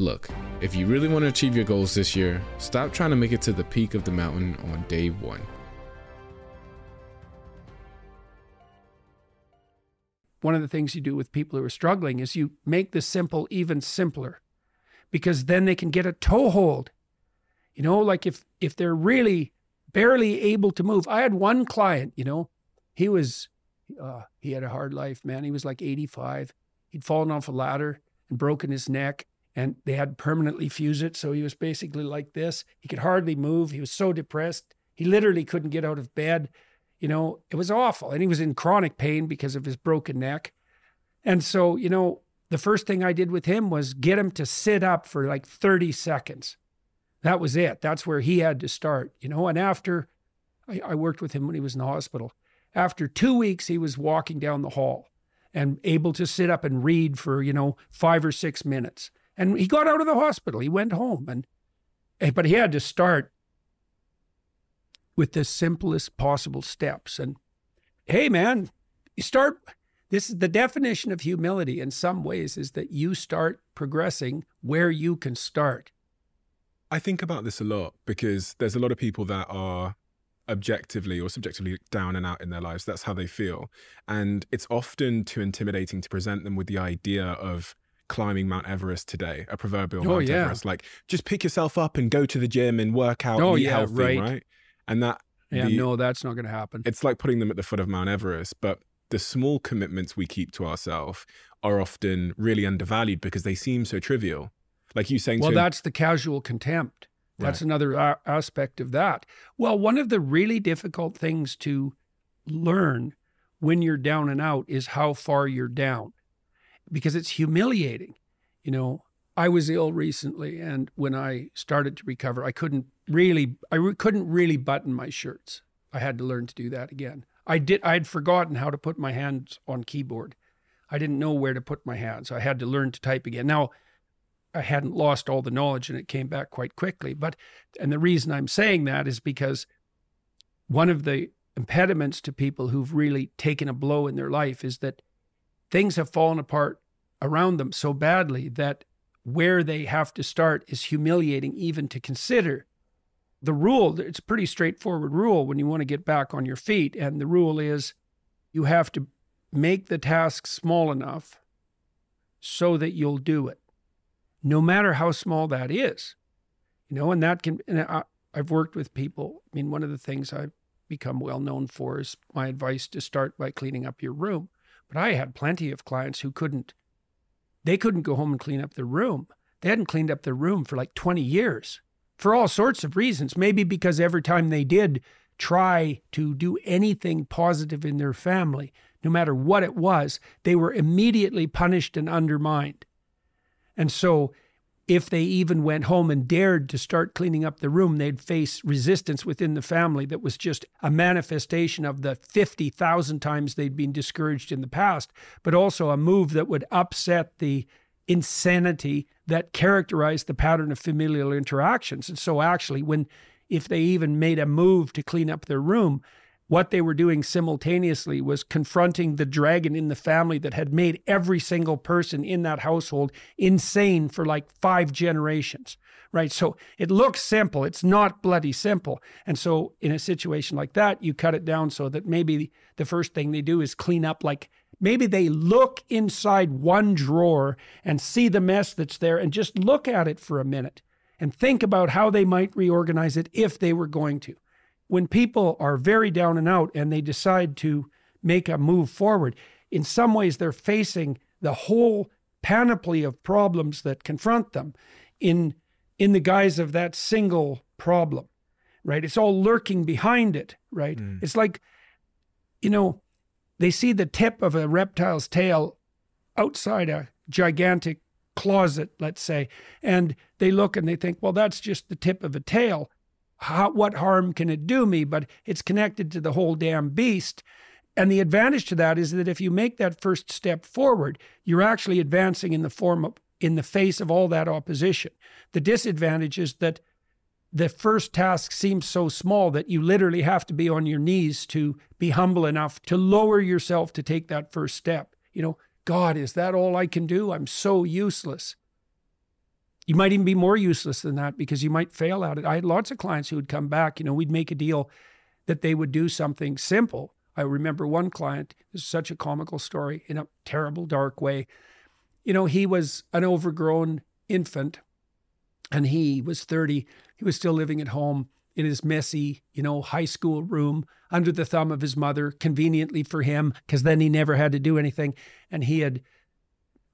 Look, if you really want to achieve your goals this year, stop trying to make it to the peak of the mountain on day one. One of the things you do with people who are struggling is you make the simple even simpler because then they can get a toehold. You know, like if if they're really barely able to move. I had one client, you know, he was uh, he had a hard life, man. He was like 85. He'd fallen off a ladder and broken his neck and they had permanently fused it. So he was basically like this. He could hardly move. He was so depressed. He literally couldn't get out of bed. You know, it was awful. And he was in chronic pain because of his broken neck. And so, you know, the first thing I did with him was get him to sit up for like 30 seconds. That was it. That's where he had to start, you know. And after I, I worked with him when he was in the hospital, after two weeks, he was walking down the hall and able to sit up and read for, you know, five or six minutes. And he got out of the hospital. He went home and eh, but he had to start with the simplest possible steps. And hey man, you start this is the definition of humility in some ways is that you start progressing where you can start. I think about this a lot because there's a lot of people that are objectively or subjectively down and out in their lives. That's how they feel. And it's often too intimidating to present them with the idea of climbing Mount Everest today, a proverbial oh, Mount yeah. Everest. Like, just pick yourself up and go to the gym and work out oh, and eat yeah, healthy, right. right? And that. Yeah, the, no, that's not going to happen. It's like putting them at the foot of Mount Everest. But the small commitments we keep to ourselves are often really undervalued because they seem so trivial. Like you saying, well, that's the casual contempt. That's right. another a- aspect of that. Well, one of the really difficult things to learn when you're down and out is how far you're down because it's humiliating. You know, I was ill recently and when I started to recover, I couldn't really I re- couldn't really button my shirts. I had to learn to do that again. I did I'd forgotten how to put my hands on keyboard. I didn't know where to put my hands. I had to learn to type again. Now, I hadn't lost all the knowledge and it came back quite quickly. But, and the reason I'm saying that is because one of the impediments to people who've really taken a blow in their life is that things have fallen apart around them so badly that where they have to start is humiliating even to consider. The rule, it's a pretty straightforward rule when you want to get back on your feet. And the rule is you have to make the task small enough so that you'll do it no matter how small that is. You know, and that can, and I, I've worked with people. I mean, one of the things I've become well known for is my advice to start by cleaning up your room. But I had plenty of clients who couldn't, they couldn't go home and clean up their room. They hadn't cleaned up their room for like 20 years for all sorts of reasons. Maybe because every time they did try to do anything positive in their family, no matter what it was, they were immediately punished and undermined. And so, if they even went home and dared to start cleaning up the room, they'd face resistance within the family that was just a manifestation of the 50,000 times they'd been discouraged in the past, but also a move that would upset the insanity that characterized the pattern of familial interactions. And so, actually, when if they even made a move to clean up their room, what they were doing simultaneously was confronting the dragon in the family that had made every single person in that household insane for like five generations, right? So it looks simple. It's not bloody simple. And so in a situation like that, you cut it down so that maybe the first thing they do is clean up like maybe they look inside one drawer and see the mess that's there and just look at it for a minute and think about how they might reorganize it if they were going to when people are very down and out and they decide to make a move forward, in some ways they're facing the whole panoply of problems that confront them in in the guise of that single problem right? It's all lurking behind it right? Mm. it's like you know they see the tip of a reptile's tail outside a gigantic closet let's say and they look and they think well that's just the tip of a tail how, what harm can it do me? But it's connected to the whole damn beast. And the advantage to that is that if you make that first step forward, you're actually advancing in the form of, in the face of all that opposition. The disadvantage is that the first task seems so small that you literally have to be on your knees to be humble enough to lower yourself to take that first step. You know, God, is that all I can do? I'm so useless you might even be more useless than that because you might fail at it. I had lots of clients who would come back, you know, we'd make a deal that they would do something simple. I remember one client, this is such a comical story in a terrible, dark way. You know, he was an overgrown infant and he was 30. He was still living at home in his messy, you know, high school room under the thumb of his mother, conveniently for him, because then he never had to do anything. And he had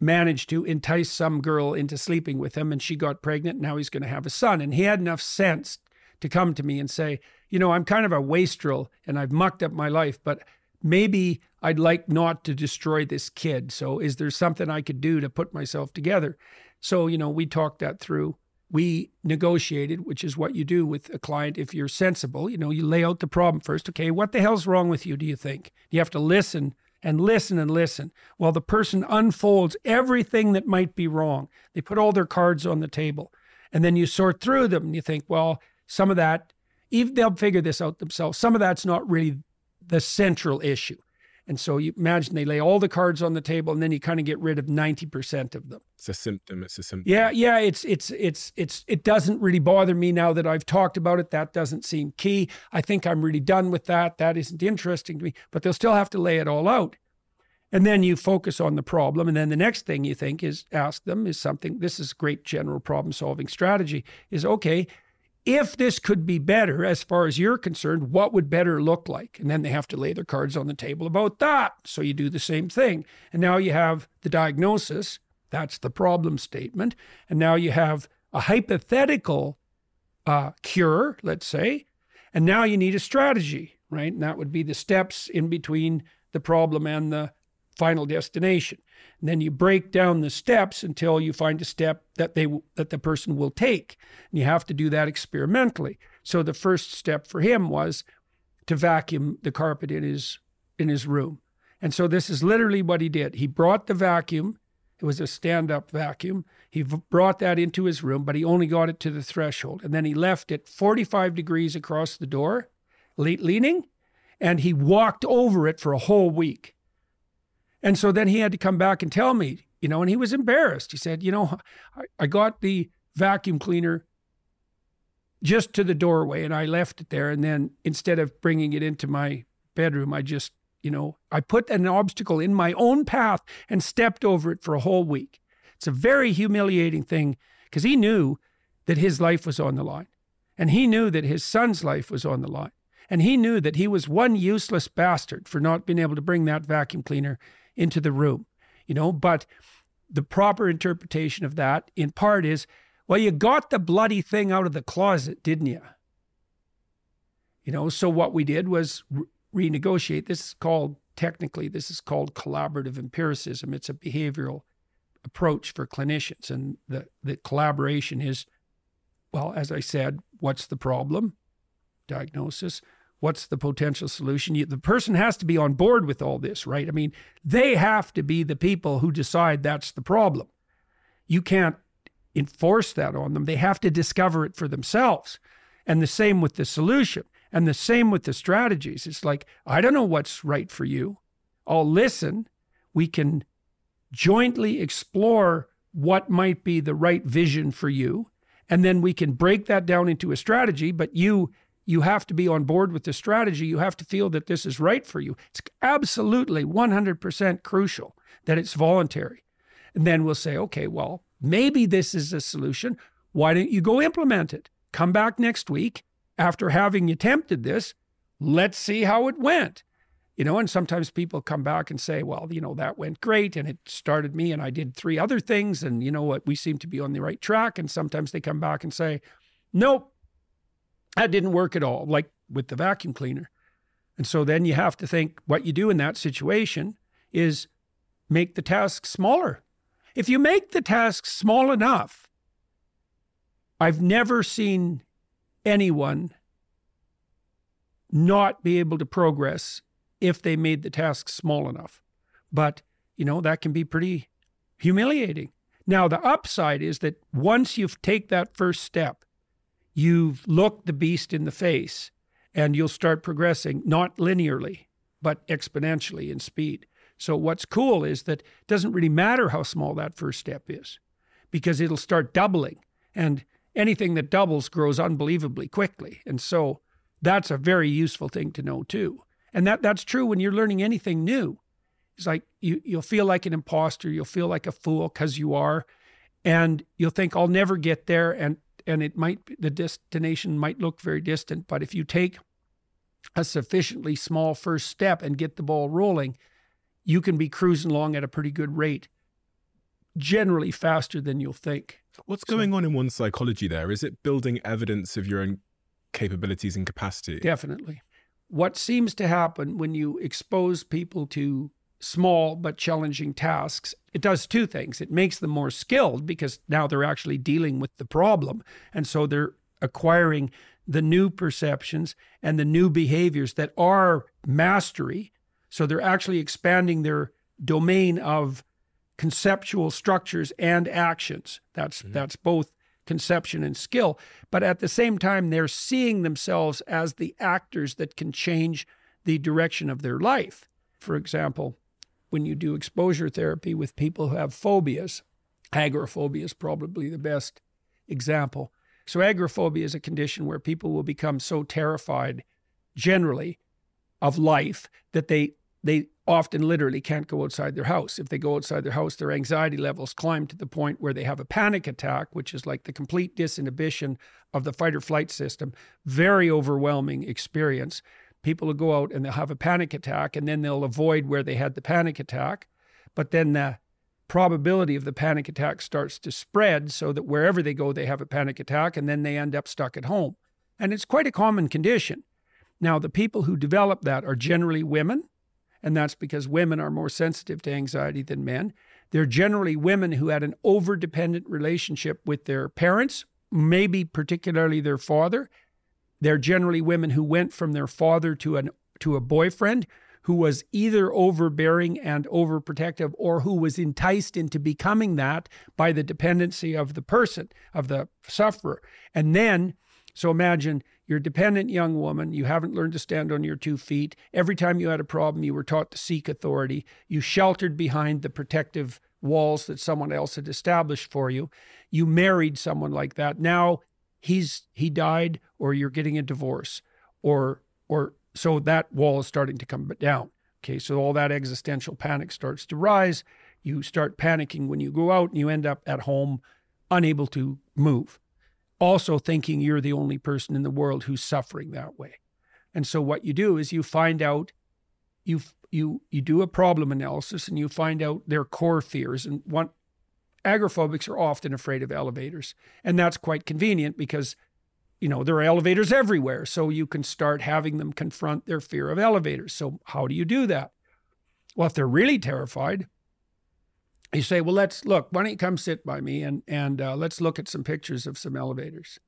managed to entice some girl into sleeping with him and she got pregnant. Now he's going to have a son. And he had enough sense to come to me and say, you know, I'm kind of a wastrel and I've mucked up my life, but maybe I'd like not to destroy this kid. So is there something I could do to put myself together? So, you know, we talked that through. We negotiated, which is what you do with a client if you're sensible. You know, you lay out the problem first. Okay, what the hell's wrong with you, do you think? You have to listen and listen and listen while the person unfolds everything that might be wrong. They put all their cards on the table. And then you sort through them and you think, well, some of that, even they'll figure this out themselves. Some of that's not really the central issue. And so you imagine they lay all the cards on the table and then you kind of get rid of 90% of them. It's a symptom. It's a symptom. Yeah, yeah, it's it's it's it's it doesn't really bother me now that I've talked about it. That doesn't seem key. I think I'm really done with that. That isn't interesting to me, but they'll still have to lay it all out. And then you focus on the problem and then the next thing you think is ask them is something this is great general problem solving strategy is okay, if this could be better as far as you're concerned, what would better look like? And then they have to lay their cards on the table about that. So you do the same thing. And now you have the diagnosis. That's the problem statement. And now you have a hypothetical uh, cure, let's say. And now you need a strategy, right? And that would be the steps in between the problem and the final destination. And then you break down the steps until you find a step that they that the person will take. And you have to do that experimentally. So the first step for him was to vacuum the carpet in his in his room. And so this is literally what he did. He brought the vacuum. It was a stand-up vacuum. He brought that into his room, but he only got it to the threshold. And then he left it 45 degrees across the door, leaning, and he walked over it for a whole week. And so then he had to come back and tell me, you know, and he was embarrassed. He said, you know, I, I got the vacuum cleaner just to the doorway and I left it there. And then instead of bringing it into my bedroom, I just, you know, I put an obstacle in my own path and stepped over it for a whole week. It's a very humiliating thing because he knew that his life was on the line. And he knew that his son's life was on the line. And he knew that he was one useless bastard for not being able to bring that vacuum cleaner into the room, you know. But the proper interpretation of that, in part, is well, you got the bloody thing out of the closet, didn't you? You know, so what we did was re- renegotiate. This is called, technically, this is called collaborative empiricism. It's a behavioral approach for clinicians. And the, the collaboration is, well, as I said, what's the problem? Diagnosis what's the potential solution? You, the person has to be on board with all this, right? I mean, they have to be the people who decide that's the problem. You can't enforce that on them. They have to discover it for themselves. And the same with the solution and the same with the strategies. It's like, I don't know what's right for you. I'll listen. We can jointly explore what might be the right vision for you. And then we can break that down into a strategy, but you you have to be on board with the strategy. You have to feel that this is right for you. It's absolutely 100% crucial that it's voluntary. And then we'll say, okay, well, maybe this is a solution. Why don't you go implement it? Come back next week after having attempted this. Let's see how it went. You know, and sometimes people come back and say, well, you know, that went great and it started me and I did three other things and you know what, we seem to be on the right track. And sometimes they come back and say, nope, that didn't work at all, like with the vacuum cleaner. And so then you have to think what you do in that situation is make the task smaller. If you make the task small enough, I've never seen anyone not be able to progress if they made the task small enough. But, you know, that can be pretty humiliating. Now, the upside is that once you take that first step, you've looked the beast in the face and you'll start progressing not linearly, but exponentially in speed. So, what's cool is that it doesn't really matter how small that first step is because it'll start doubling. And anything that doubles grows unbelievably quickly. And so that's a very useful thing to know too. And that that's true when you're learning anything new. It's like you you'll feel like an imposter, you'll feel like a fool because you are, and you'll think I'll never get there, and and it might the destination might look very distant, but if you take a sufficiently small first step and get the ball rolling, you can be cruising along at a pretty good rate, generally faster than you'll think. What's going so, on in one's psychology there? Is it building evidence of your own capabilities and capacity? Definitely. What seems to happen when you expose people to small but challenging tasks, it does two things. It makes them more skilled because now they're actually dealing with the problem. And so they're acquiring the new perceptions and the new behaviors that are mastery. So they're actually expanding their domain of conceptual structures and actions. That's mm-hmm. that's both conception and skill. But at the same time, they're seeing themselves as the actors that can change the direction of their life. For example, when you do exposure therapy with people who have phobias, agoraphobia is probably the best example. So, agoraphobia is a condition where people will become so terrified generally of life that they they often literally can't go outside their house. If they go outside their house, their anxiety levels climb to the point where they have a panic attack, which is like the complete disinhibition of the fight or flight system. Very overwhelming experience. People will go out and they'll have a panic attack and then they'll avoid where they had the panic attack. But then the probability of the panic attack starts to spread so that wherever they go, they have a panic attack and then they end up stuck at home. And it's quite a common condition. Now, the people who develop that are generally women and that's because women are more sensitive to anxiety than men. They're generally women who had an over dependent relationship with their parents, maybe particularly their father. They're generally women who went from their father to an to a boyfriend who was either overbearing and overprotective or who was enticed into becoming that by the dependency of the person, of the sufferer. And then, so imagine you're a dependent young woman. You haven't learned to stand on your two feet. Every time you had a problem, you were taught to seek authority. You sheltered behind the protective walls that someone else had established for you. You married someone like that. Now he's he died or you're getting a divorce or or so that wall is starting to come down. Okay, so all that existential panic starts to rise. You start panicking when you go out and you end up at home unable to move also thinking you're the only person in the world who's suffering that way. And so what you do is you find out you you you do a problem analysis and you find out their core fears and one agoraphobics are often afraid of elevators. And that's quite convenient because you know there are elevators everywhere so you can start having them confront their fear of elevators. So how do you do that? Well, if they're really terrified, you say, well, let's look, why don't you come sit by me and, and uh, let's look at some pictures of some elevators.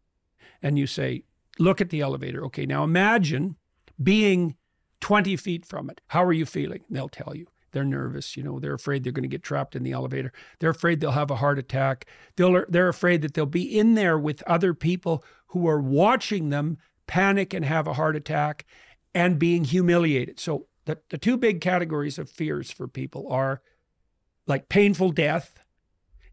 And you say, look at the elevator. Okay, now imagine being 20 feet from it. How are you feeling? They'll tell you. They're nervous, you know, they're afraid they're going to get trapped in the elevator. They're afraid they'll have a heart attack. They'll, they're afraid that they'll be in there with other people who are watching them panic and have a heart attack and being humiliated. So the, the two big categories of fears for people are like painful death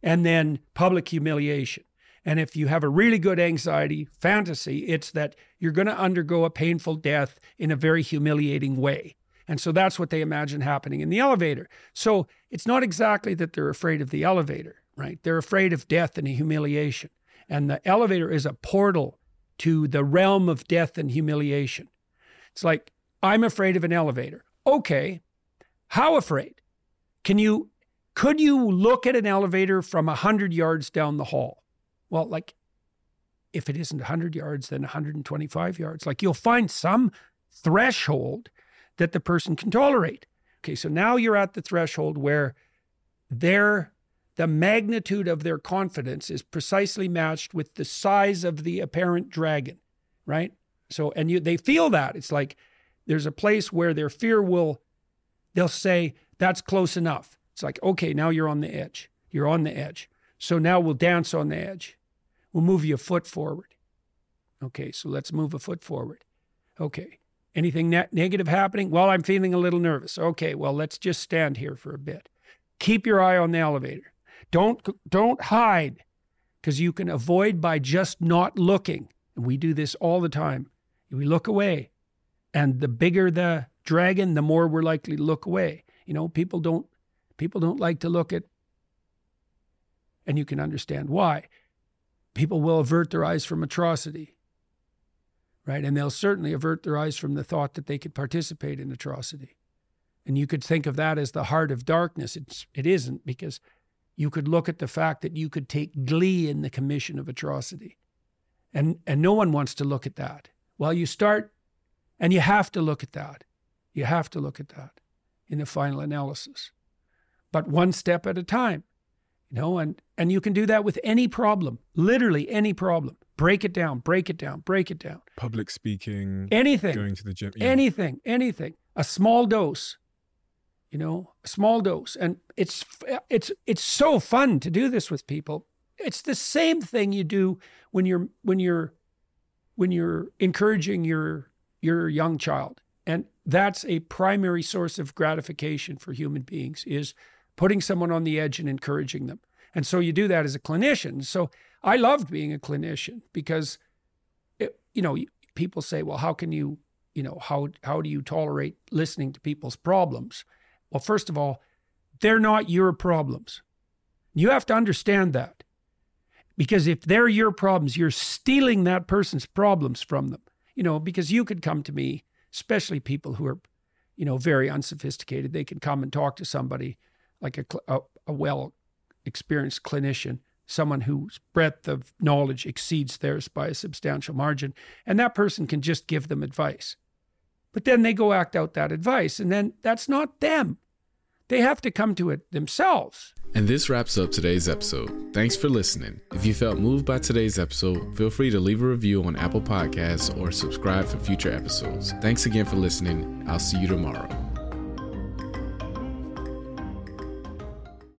and then public humiliation. And if you have a really good anxiety fantasy, it's that you're going to undergo a painful death in a very humiliating way. And so that's what they imagine happening in the elevator. So it's not exactly that they're afraid of the elevator, right? They're afraid of death and humiliation. And the elevator is a portal to the realm of death and humiliation. It's like, I'm afraid of an elevator. Okay. How afraid? Can you could you look at an elevator from a 100 yards down the hall? Well, like if it isn't 100 yards, then 125 yards. Like you'll find some threshold that the person can tolerate. Okay, so now you're at the threshold where their the magnitude of their confidence is precisely matched with the size of the apparent dragon, right? So and you they feel that. It's like there's a place where their fear will they'll say that's close enough. It's like, okay, now you're on the edge. You're on the edge. So now we'll dance on the edge. We'll move you a foot forward. Okay, so let's move a foot forward. Okay. Anything ne- negative happening? Well, I'm feeling a little nervous. Okay, well, let's just stand here for a bit. Keep your eye on the elevator. Don't don't hide because you can avoid by just not looking. And we do this all the time. We look away. And the bigger the dragon, the more we're likely to look away. You know, people don't people don't like to look at and you can understand why. People will avert their eyes from atrocity. Right? And they'll certainly avert their eyes from the thought that they could participate in atrocity. And you could think of that as the heart of darkness. It's it isn't because you could look at the fact that you could take glee in the commission of atrocity. And, and no one wants to look at that. Well, you start, and you have to look at that. You have to look at that in the final analysis. But one step at a time, you know, and, and you can do that with any problem, literally any problem. Break it down, break it down, break it down. Public speaking, anything, going to the gym, yeah. anything, anything. A small dose you know, a small dose. And it's it's it's so fun to do this with people. It's the same thing you do when you're when you're when you're encouraging your your young child. And that's a primary source of gratification for human beings is putting someone on the edge and encouraging them. And so you do that as a clinician. So I loved being a clinician because it, you know, people say, "Well, how can you, you know, how how do you tolerate listening to people's problems?" Well, first of all, they're not your problems. You have to understand that. Because if they're your problems, you're stealing that person's problems from them. You know, because you could come to me, especially people who are, you know, very unsophisticated. They can come and talk to somebody like a, a, a well experienced clinician, someone whose breadth of knowledge exceeds theirs by a substantial margin. And that person can just give them advice. But then they go act out that advice, and then that's not them. They have to come to it themselves. And this wraps up today's episode. Thanks for listening. If you felt moved by today's episode, feel free to leave a review on Apple Podcasts or subscribe for future episodes. Thanks again for listening. I'll see you tomorrow.